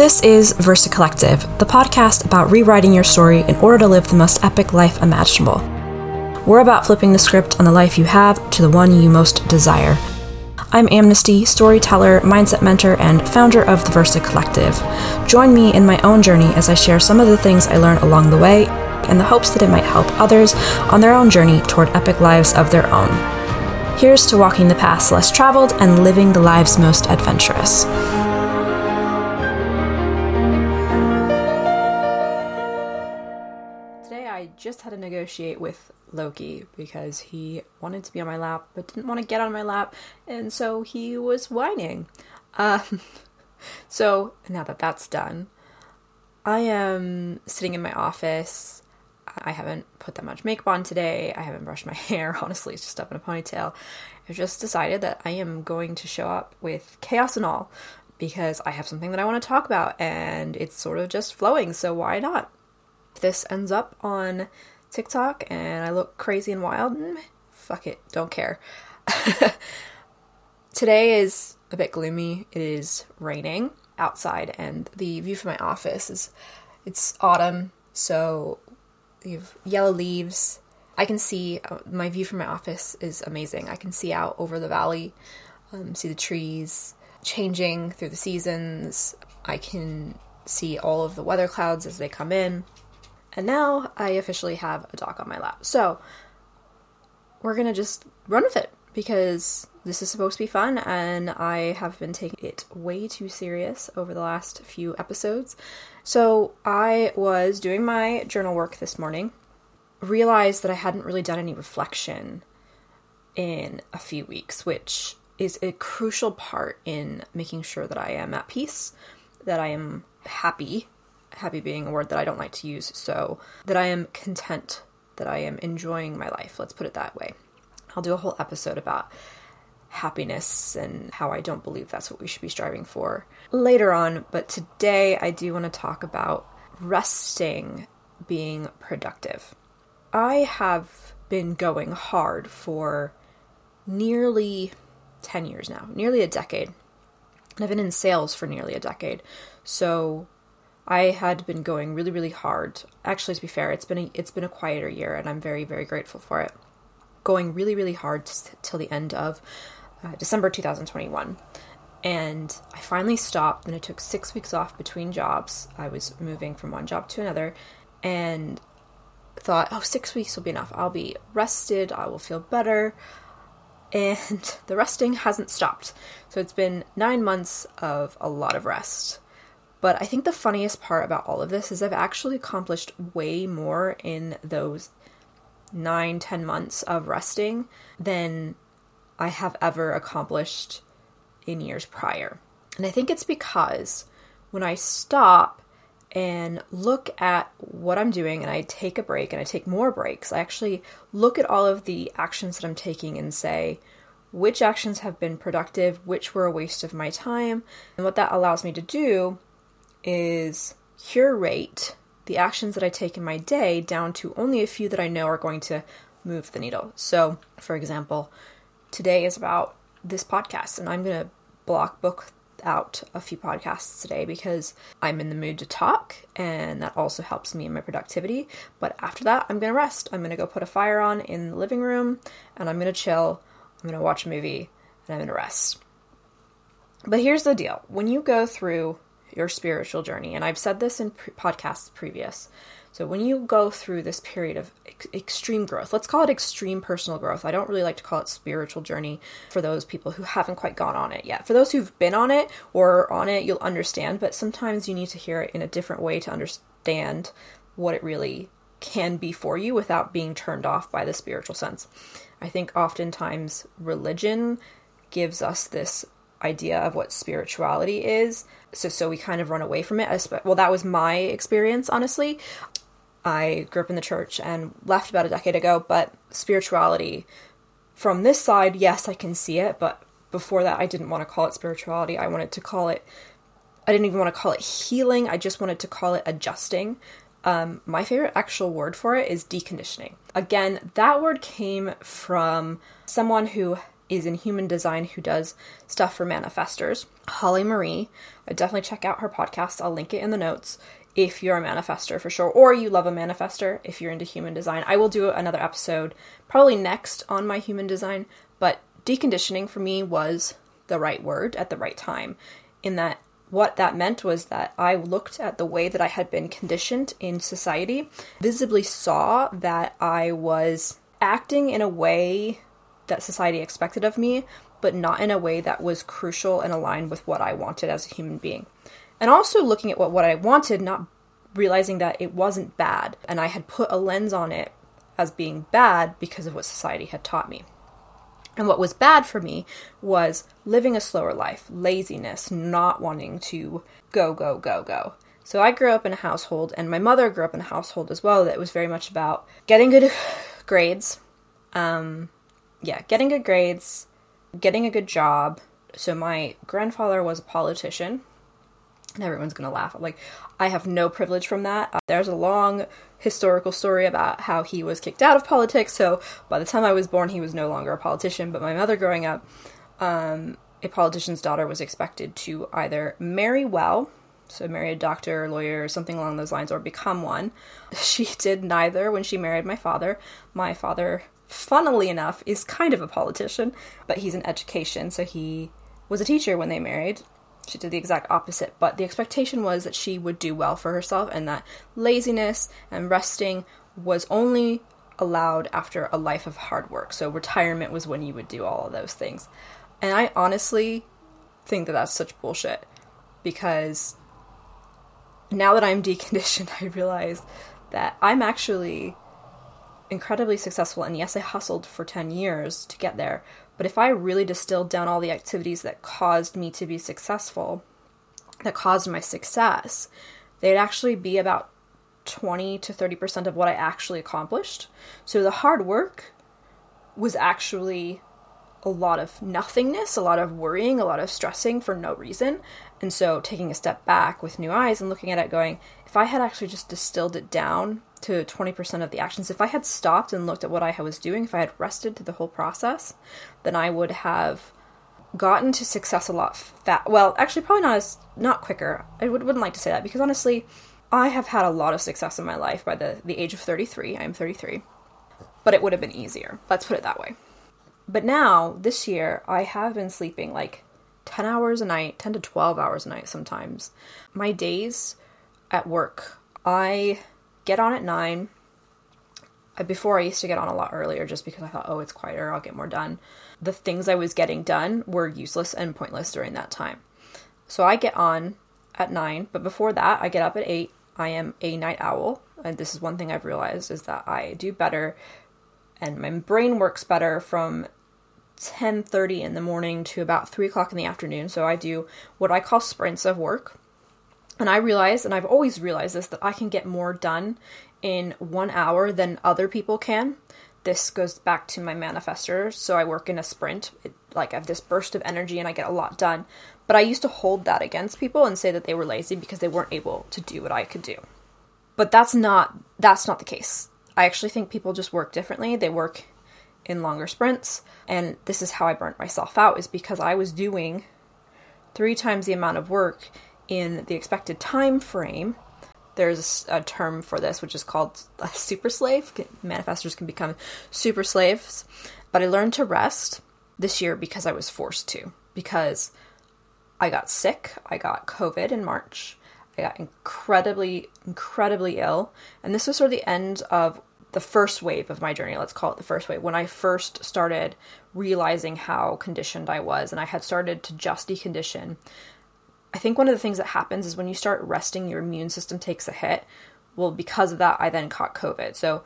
This is Versa Collective, the podcast about rewriting your story in order to live the most epic life imaginable. We're about flipping the script on the life you have to the one you most desire. I'm Amnesty, storyteller, mindset mentor, and founder of the Versa Collective. Join me in my own journey as I share some of the things I learned along the way in the hopes that it might help others on their own journey toward epic lives of their own. Here's to walking the paths less traveled and living the lives most adventurous. Today I just had to negotiate with Loki because he wanted to be on my lap but didn't want to get on my lap, and so he was whining. Um, so now that that's done, I am sitting in my office. I haven't put that much makeup on today. I haven't brushed my hair. Honestly, it's just up in a ponytail. I've just decided that I am going to show up with chaos and all because I have something that I want to talk about and it's sort of just flowing, so why not? This ends up on TikTok and I look crazy and wild, mm, fuck it, don't care. Today is a bit gloomy. It is raining outside and the view from my office is it's autumn, so you have yellow leaves. I can see uh, my view from my office is amazing. I can see out over the valley, um, see the trees changing through the seasons. I can see all of the weather clouds as they come in. And now I officially have a dog on my lap. So we're gonna just run with it because this is supposed to be fun and I have been taking it way too serious over the last few episodes. So I was doing my journal work this morning, realized that I hadn't really done any reflection in a few weeks, which is a crucial part in making sure that I am at peace, that I am happy, happy being a word that I don't like to use, so that I am content, that I am enjoying my life. Let's put it that way. I'll do a whole episode about happiness and how I don't believe that's what we should be striving for later on, but today I do want to talk about resting being productive. I have been going hard for nearly 10 years now, nearly a decade. I've been in sales for nearly a decade. So I had been going really really hard. Actually to be fair, it's been a, it's been a quieter year and I'm very very grateful for it. Going really really hard t- till the end of uh, December 2021. And I finally stopped, and I took six weeks off between jobs. I was moving from one job to another, and thought, oh, six weeks will be enough. I'll be rested, I will feel better. And the resting hasn't stopped. So it's been nine months of a lot of rest. But I think the funniest part about all of this is I've actually accomplished way more in those nine, ten months of resting than I have ever accomplished in years prior. And I think it's because when I stop and look at what I'm doing and I take a break and I take more breaks, I actually look at all of the actions that I'm taking and say, which actions have been productive, which were a waste of my time. And what that allows me to do is curate the actions that I take in my day down to only a few that I know are going to move the needle. So, for example, today is about this podcast, and I'm going to block book out a few podcasts today because I'm in the mood to talk and that also helps me in my productivity. But after that, I'm going to rest. I'm going to go put a fire on in the living room and I'm going to chill. I'm going to watch a movie and I'm going to rest. But here's the deal when you go through your spiritual journey, and I've said this in pre- podcasts previous, so when you go through this period of ex- extreme growth, let's call it extreme personal growth. I don't really like to call it spiritual journey for those people who haven't quite gone on it yet. For those who've been on it or on it, you'll understand, but sometimes you need to hear it in a different way to understand what it really can be for you without being turned off by the spiritual sense. I think oftentimes religion gives us this idea of what spirituality is so so we kind of run away from it well that was my experience honestly I grew up in the church and left about a decade ago, but spirituality from this side, yes, I can see it, but before that, I didn't want to call it spirituality. I wanted to call it, I didn't even want to call it healing. I just wanted to call it adjusting. Um, my favorite actual word for it is deconditioning. Again, that word came from someone who is in human design who does stuff for manifestors. Holly Marie. I definitely check out her podcast. I'll link it in the notes if you're a manifestor for sure, or you love a manifestor if you're into human design. I will do another episode probably next on my human design, but deconditioning for me was the right word at the right time, in that what that meant was that I looked at the way that I had been conditioned in society, visibly saw that I was acting in a way that society expected of me, but not in a way that was crucial and aligned with what I wanted as a human being and also looking at what, what I wanted, not realizing that it wasn't bad, and I had put a lens on it as being bad because of what society had taught me. And what was bad for me was living a slower life, laziness, not wanting to go, go, go, go. So I grew up in a household, and my mother grew up in a household as well that was very much about getting good grades. Um, yeah, getting good grades, getting a good job. So my grandfather was a politician, and everyone's gonna laugh. Like, I have no privilege from that. Uh, there's a long historical story about how he was kicked out of politics. So by the time I was born, he was no longer a politician. But my mother, growing up, um, a politician's daughter was expected to either marry well, so marry a doctor, lawyer, something along those lines, or become one. She did neither when she married my father. My father, funnily enough, is kind of a politician, but he's in education, so he was a teacher when they married she did the exact opposite, but the expectation was that she would do well for herself and that laziness and resting was only allowed after a life of hard work. So retirement was when you would do all of those things. And I honestly think that that's such bullshit because now that I'm deconditioned, I realize that I'm actually incredibly successful. And yes, I hustled for 10 years to get there, but if I really distilled down all the activities that caused me to be successful, that caused my success, they'd actually be about 20 to 30% of what I actually accomplished. So the hard work was actually a lot of nothingness, a lot of worrying, a lot of stressing for no reason. And so taking a step back with new eyes and looking at it going, if I had actually just distilled it down to 20% of the actions. If I had stopped and looked at what I was doing, if I had rested through the whole process, then I would have gotten to success a lot fast. Well, actually, probably not as not quicker. I would, wouldn't like to say that because honestly, I have had a lot of success in my life by the the age of 33. I am 33, but it would have been easier. Let's put it that way. But now this year, I have been sleeping like 10 hours a night, 10 to 12 hours a night sometimes. My days at work, I get on at 9. Before I used to get on a lot earlier just because I thought, oh, it's quieter, I'll get more done. The things I was getting done were useless and pointless during that time. So I get on at 9, but before that, I get up at 8. I am a night owl, and this is one thing I've realized is that I do better and my brain works better from 10.30 in the morning to about 3 o'clock in the afternoon so i do what i call sprints of work and I realize, and I've always realized this, that I can get more done in one hour than other people can. This goes back to my manifestor. So I work in a sprint. It, like I have this burst of energy and I get a lot done. But I used to hold that against people and say that they were lazy because they weren't able to do what I could do. But that's not that's not the case. I actually think people just work differently. They work in longer sprints, and this is how I burnt myself out is because I was doing three times the amount of work in the expected time frame. There's a term for this, which is called a super slave. Manifestors can become super slaves. But I learned to rest this year because I was forced to. Because I got sick. I got COVID in March. I got incredibly, incredibly ill. And this was sort of the end of the first wave of my journey. Let's call it the first wave. When I first started realizing how conditioned I was, and I had started to just decondition I think one of the things that happens is when you start resting, your immune system takes a hit. Well, because of that, I then caught COVID. So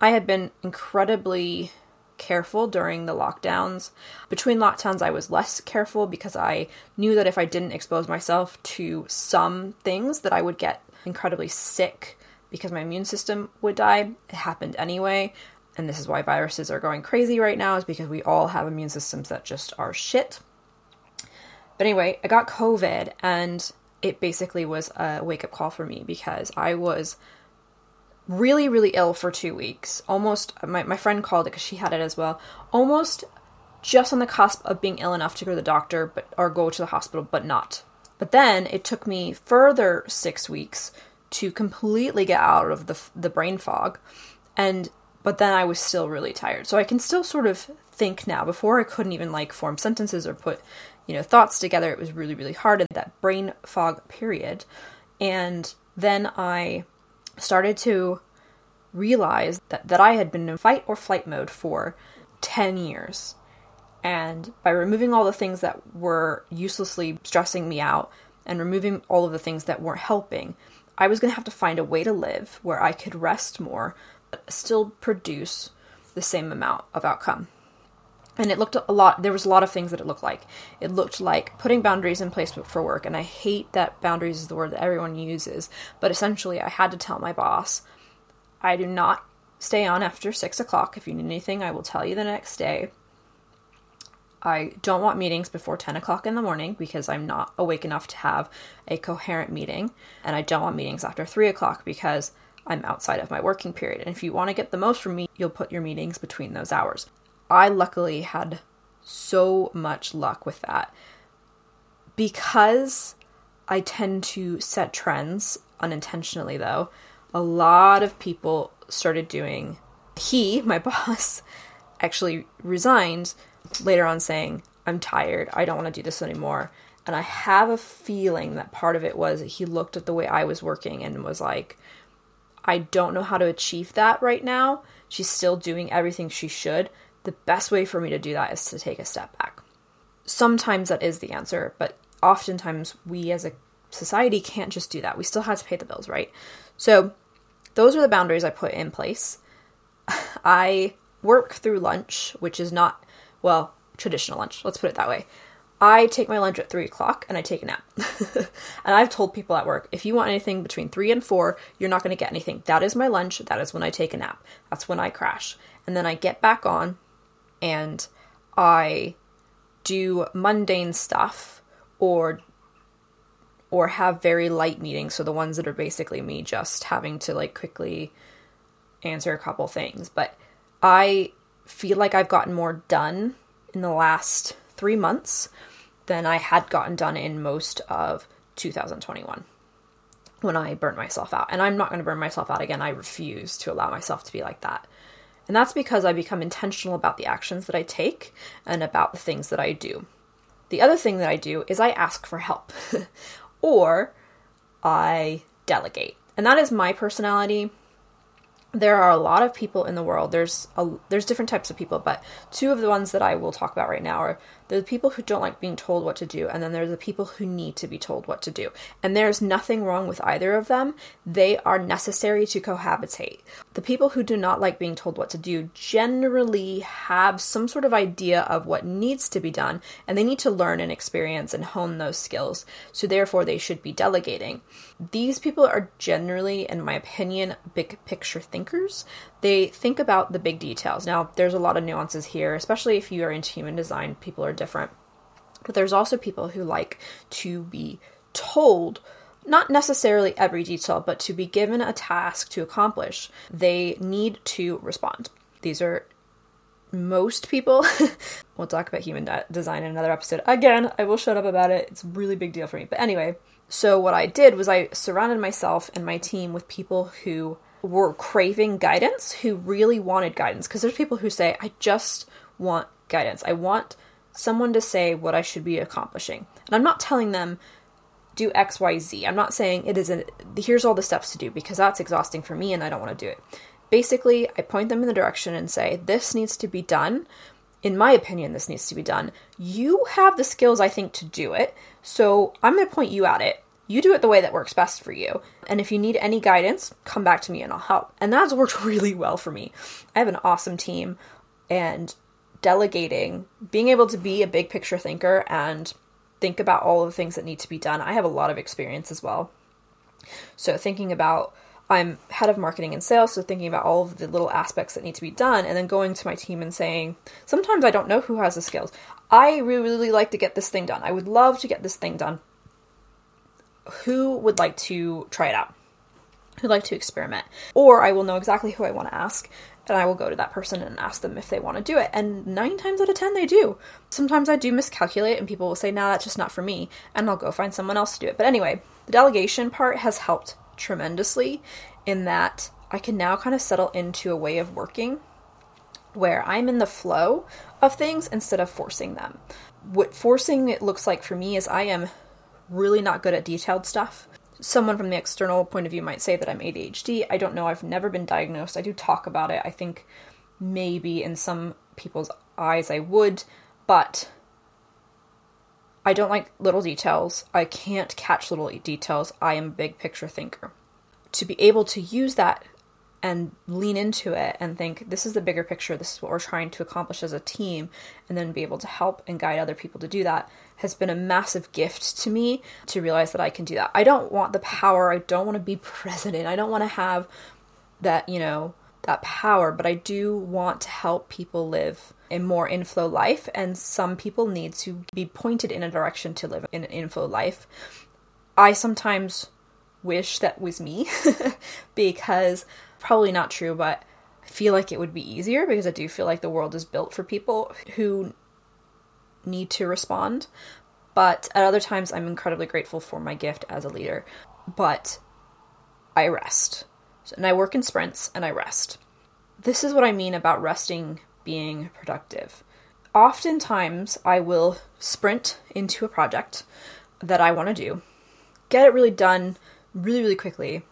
I had been incredibly careful during the lockdowns. Between lockdowns, I was less careful because I knew that if I didn't expose myself to some things, that I would get incredibly sick because my immune system would die. It happened anyway. And this is why viruses are going crazy right now, is because we all have immune systems that just are shit. But anyway, I got COVID and it basically was a wake up call for me because I was really, really ill for two weeks. Almost, my, my friend called it because she had it as well. Almost just on the cusp of being ill enough to go to the doctor but or go to the hospital but not. But then it took me further 6 weeks to completely get out of the the brain fog and but then I was still really tired. So I can still sort of think now. Before I couldn't even like form sentences or put, you know, thoughts together. It was really really hard in that brain fog period. And then I started to realize that, that I had been in fight or flight mode for 10 years. And by removing all the things that were uselessly stressing me out and removing all of the things that weren't helping, I was going to have to find a way to live where I could rest more, but still produce the same amount of outcome. And it looked a lot, there was a lot of things that it looked like. It looked like putting boundaries in place for work, and I hate that boundaries is the word that everyone uses, but essentially I had to tell my boss, I do not stay on after six o'clock. If you need anything, I will tell you the next day. I don't want meetings before 10 o'clock in the morning because I'm not awake enough to have a coherent meeting. And I don't want meetings after 3 o'clock because I'm outside of my working period. And if you want to get the most from me, you'll put your meetings between those hours. I luckily had so much luck with that because I tend to set trends unintentionally, though. A lot of people started doing. He, my boss, actually resigned later on saying, I'm tired. I don't want to do this anymore. And I have a feeling that part of it was he looked at the way I was working and was like, I don't know how to achieve that right now. She's still doing everything she should. The best way for me to do that is to take a step back. Sometimes that is the answer, but oftentimes we as a society can't just do that. We still have to pay the bills, right? So, those are the boundaries I put in place. I work through lunch, which is not well, traditional lunch, let's put it that way. I take my lunch at three o'clock and I take a nap. and I've told people at work if you want anything between three and four, you're not going to get anything. That is my lunch. That is when I take a nap. That's when I crash. And then I get back on and I do mundane stuff or or have very light meetings so the ones that are basically me just having to like quickly answer a couple things but i feel like I've gotten more done in the last three months than I had gotten done in most of 2021 when I burnt myself out. And I'm not going to burn myself out again. I refuse to allow myself to be like that. And that's because I become intentional about the actions that I take and about the things that I do. The other thing that I do is I ask for help or I delegate. And that is my personality there are a lot of people in the world. There's a, there's different types of people, but two of the ones that I will talk about right now are the people who don't like being told what to do, and then there's the people who need to be told what to do. And there's nothing wrong with either of them. They are necessary to cohabitate. The people who do not like being told what to do generally have some sort of idea of what needs to be done, and they need to learn and experience and hone those skills. So therefore, they should be delegating. These people are generally, in my opinion, big picture thinkers. They think about the big details. Now, there's a lot of nuances here, especially if you are into human design, people are different. But there's also people who like to be told not necessarily every detail, but to be given a task to accomplish, they need to respond. These are most people. we'll talk about human de- design in another episode. Again, I will shut up about it. It's a really big deal for me. But anyway, so what I did was I surrounded myself and my team with people who were craving guidance, who really wanted guidance. Because there's people who say, I just want guidance. I want someone to say what I should be accomplishing. And I'm not telling them do XYZ. I'm not saying it isn't here's all the steps to do because that's exhausting for me and I don't want to do it. Basically, I point them in the direction and say, this needs to be done. In my opinion, this needs to be done. You have the skills, I think, to do it. So I'm going to point you at it. You do it the way that works best for you. And if you need any guidance, come back to me and I'll help. And that's worked really well for me. I have an awesome team and delegating, being able to be a big picture thinker and think about all the things that need to be done. I have a lot of experience as well. So thinking about I'm head of marketing and sales, so thinking about all of the little aspects that need to be done, and then going to my team and saying, sometimes I don't know who has the skills. I really, really like to get this thing done. I would love to get this thing done. Who would like to try it out? Who'd like to experiment? Or I will know exactly who I want to ask, and I will go to that person and ask them if they want to do it. And nine times out of ten, they do. Sometimes I do miscalculate, and people will say, "No, nah, that's just not for me," and I'll go find someone else to do it. But anyway, the delegation part has helped tremendously in that I can now kind of settle into a way of working where I'm in the flow of things instead of forcing them. What forcing it looks like for me is I am really not good at detailed stuff. Someone from the external point of view might say that I'm ADHD. I don't know. I've never been diagnosed. I do talk about it. I think maybe in some people's eyes I would, but I don't like little details. I can't catch little details. I am a big picture thinker. To be able to use that and lean into it and think this is the bigger picture this is what we're trying to accomplish as a team and then be able to help and guide other people to do that has been a massive gift to me to realize that I can do that. I don't want the power, I don't want to be president. I don't want to have that, you know, that power, but I do want to help people live a more inflow life and some people need to be pointed in a direction to live in an inflow life. I sometimes wish that was me because probably not true, but I feel like it would be easier because I do feel like the world is built for people who need to respond. But at other times, I'm incredibly grateful for my gift as a leader. But I rest. And I work in sprints and I rest. This is what I mean about resting being productive. Oftentimes, I will sprint into a project that I want to do, get it really done really, really quickly,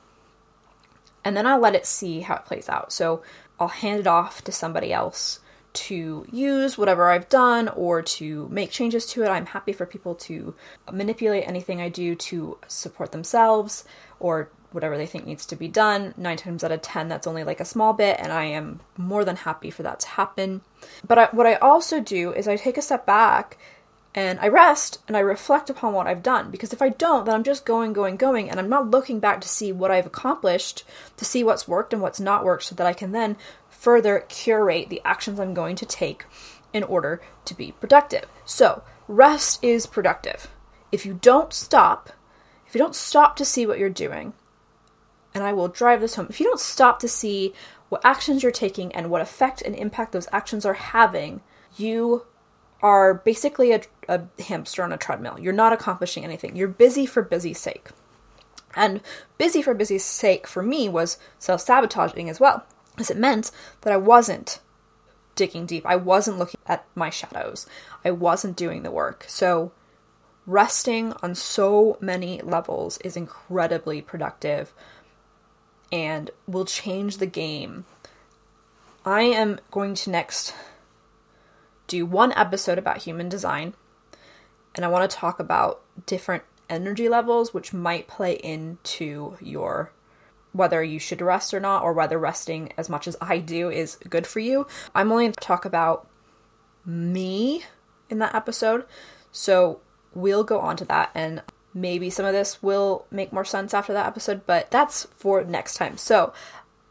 and then I'll let it see how it plays out. So I'll hand it off to somebody else to use whatever I've done or to make changes to it. I'm happy for people to manipulate anything I do to support themselves or whatever they think needs to be done. Nine times out of ten, that's only like a small bit, and I am more than happy for that to happen. But I, what I also do is I take a step back and I rest and I reflect upon what I've done. Because if I don't, then I'm just going, going, going, and I'm not looking back to see what I've accomplished, to see what's worked and what's not worked, so that I can then further curate the actions I'm going to take in order to be productive. So, rest is productive. If you don't stop, if you don't stop to see what you're doing, and I will drive this home, if you don't stop to see what actions you're taking and what effect and impact those actions are having, you are basically a, a hamster on a treadmill. You're not accomplishing anything. You're busy for busy's sake. And busy for busy's sake for me was self sabotaging as well, as it meant that I wasn't digging deep. I wasn't looking at my shadows. I wasn't doing the work. So, resting on so many levels is incredibly productive and will change the game. I am going to next do one episode about human design, and I want to talk about different energy levels which might play into your whether you should rest or not, or whether resting as much as I do is good for you. I'm only going to talk about me in that episode, so we'll go on to that and maybe some of this will make more sense after that episode, but that's for next time. So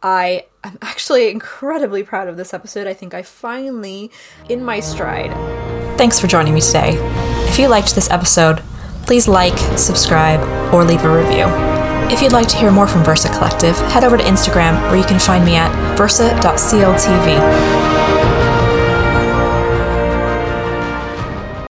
I am actually incredibly proud of this episode. I think I finally in my stride. Thanks for joining me today. If you liked this episode, please like, subscribe, or leave a review. If you'd like to hear more from Versa Collective, head over to Instagram where you can find me at versa.cltv.